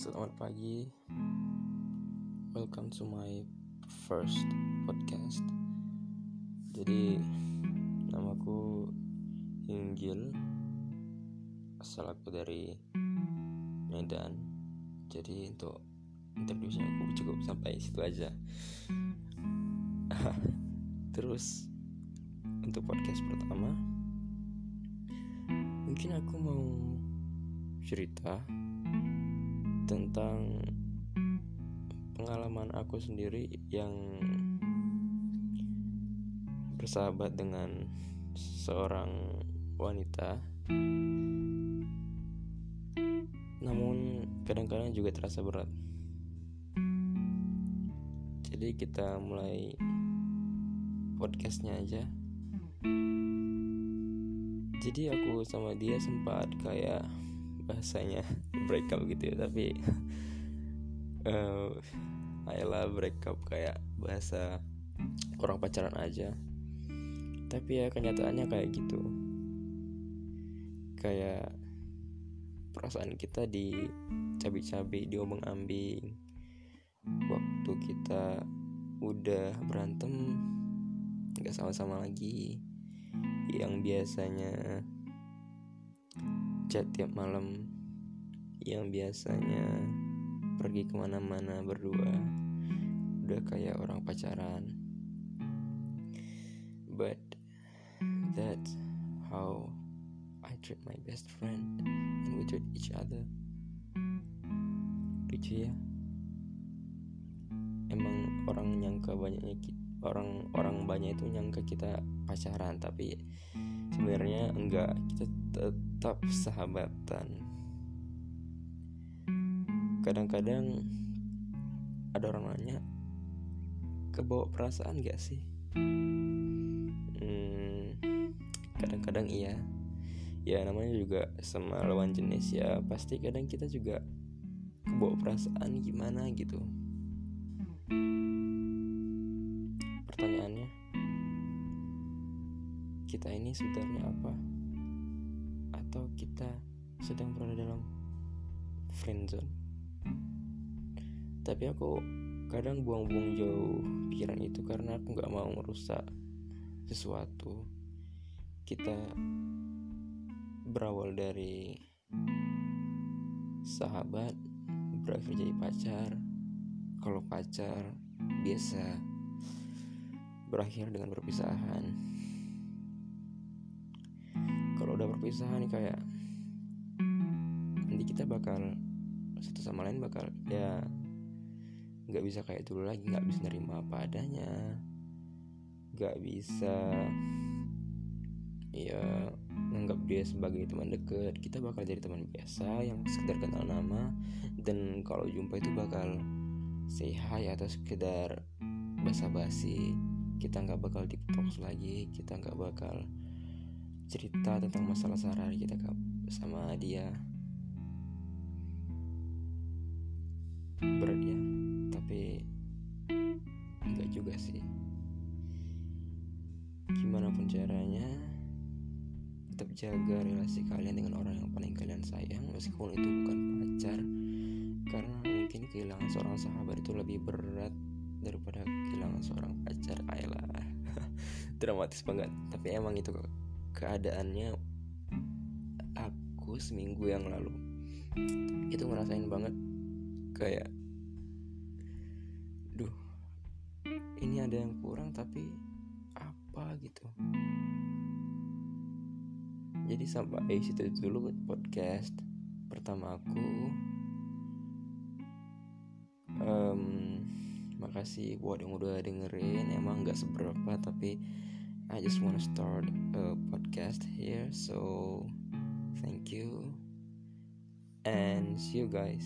selamat pagi. Welcome to my first podcast. Jadi namaku Hinggil. Asal aku dari Medan. Jadi untuk introduce aku cukup sampai situ aja. Terus untuk podcast pertama mungkin aku mau cerita tentang pengalaman aku sendiri yang bersahabat dengan seorang wanita. Namun kadang-kadang juga terasa berat. Jadi kita mulai podcastnya aja. Jadi aku sama dia sempat kayak bahasanya break up gitu ya tapi uh, ayolah break up kayak bahasa orang pacaran aja. Tapi ya kenyataannya kayak gitu. Kayak perasaan kita di cabai-cabai diomong ambing waktu kita udah berantem nggak sama-sama lagi yang biasanya chat tiap malam yang biasanya pergi ke mana-mana berdua. Udah kayak orang pacaran. But that's how I treat my best friend and we treat each other. Lucu ya. Emang orang nyangka banyaknya orang orang banyak itu nyangka kita pacaran tapi sebenarnya enggak. Kita tetap sahabatan. Kadang-kadang ada orang nanya kebawa perasaan gak sih? Hmm, kadang-kadang iya. Ya namanya juga sama lawan jenis ya. Pasti kadang kita juga kebawa perasaan gimana gitu. Pertanyaannya kita ini sebenarnya apa? Atau kita sedang berada dalam friend zone? Tapi aku kadang buang-buang jauh pikiran itu karena aku nggak mau merusak sesuatu. Kita berawal dari sahabat berakhir jadi pacar. Kalau pacar biasa berakhir dengan perpisahan kalau udah perpisahan kayak nanti kita bakal satu sama lain bakal ya nggak bisa kayak dulu lagi nggak bisa nerima apa adanya. Nggak bisa ya menganggap dia sebagai teman dekat kita bakal jadi teman biasa yang sekedar kenal nama dan kalau jumpa itu bakal say hi atau sekedar basa-basi. Kita nggak bakal talks lagi kita nggak bakal cerita tentang masalah sehari-hari kita sama dia. Berat ya tapi enggak juga sih. Gimana pun caranya tetap jaga relasi kalian dengan orang yang paling kalian sayang meskipun itu bukan pacar. Karena mungkin kehilangan seorang sahabat itu lebih berat daripada kehilangan seorang pacar. Ayolah dramatis banget. Tapi emang itu keadaannya aku seminggu yang lalu. Itu ngerasain banget kayak duh ini ada yang kurang tapi apa gitu. Jadi sampai situ dulu podcast pertama aku. Um, makasih buat yang udah dengerin. Emang nggak seberapa tapi I just wanna start a podcast here so thank you and see you guys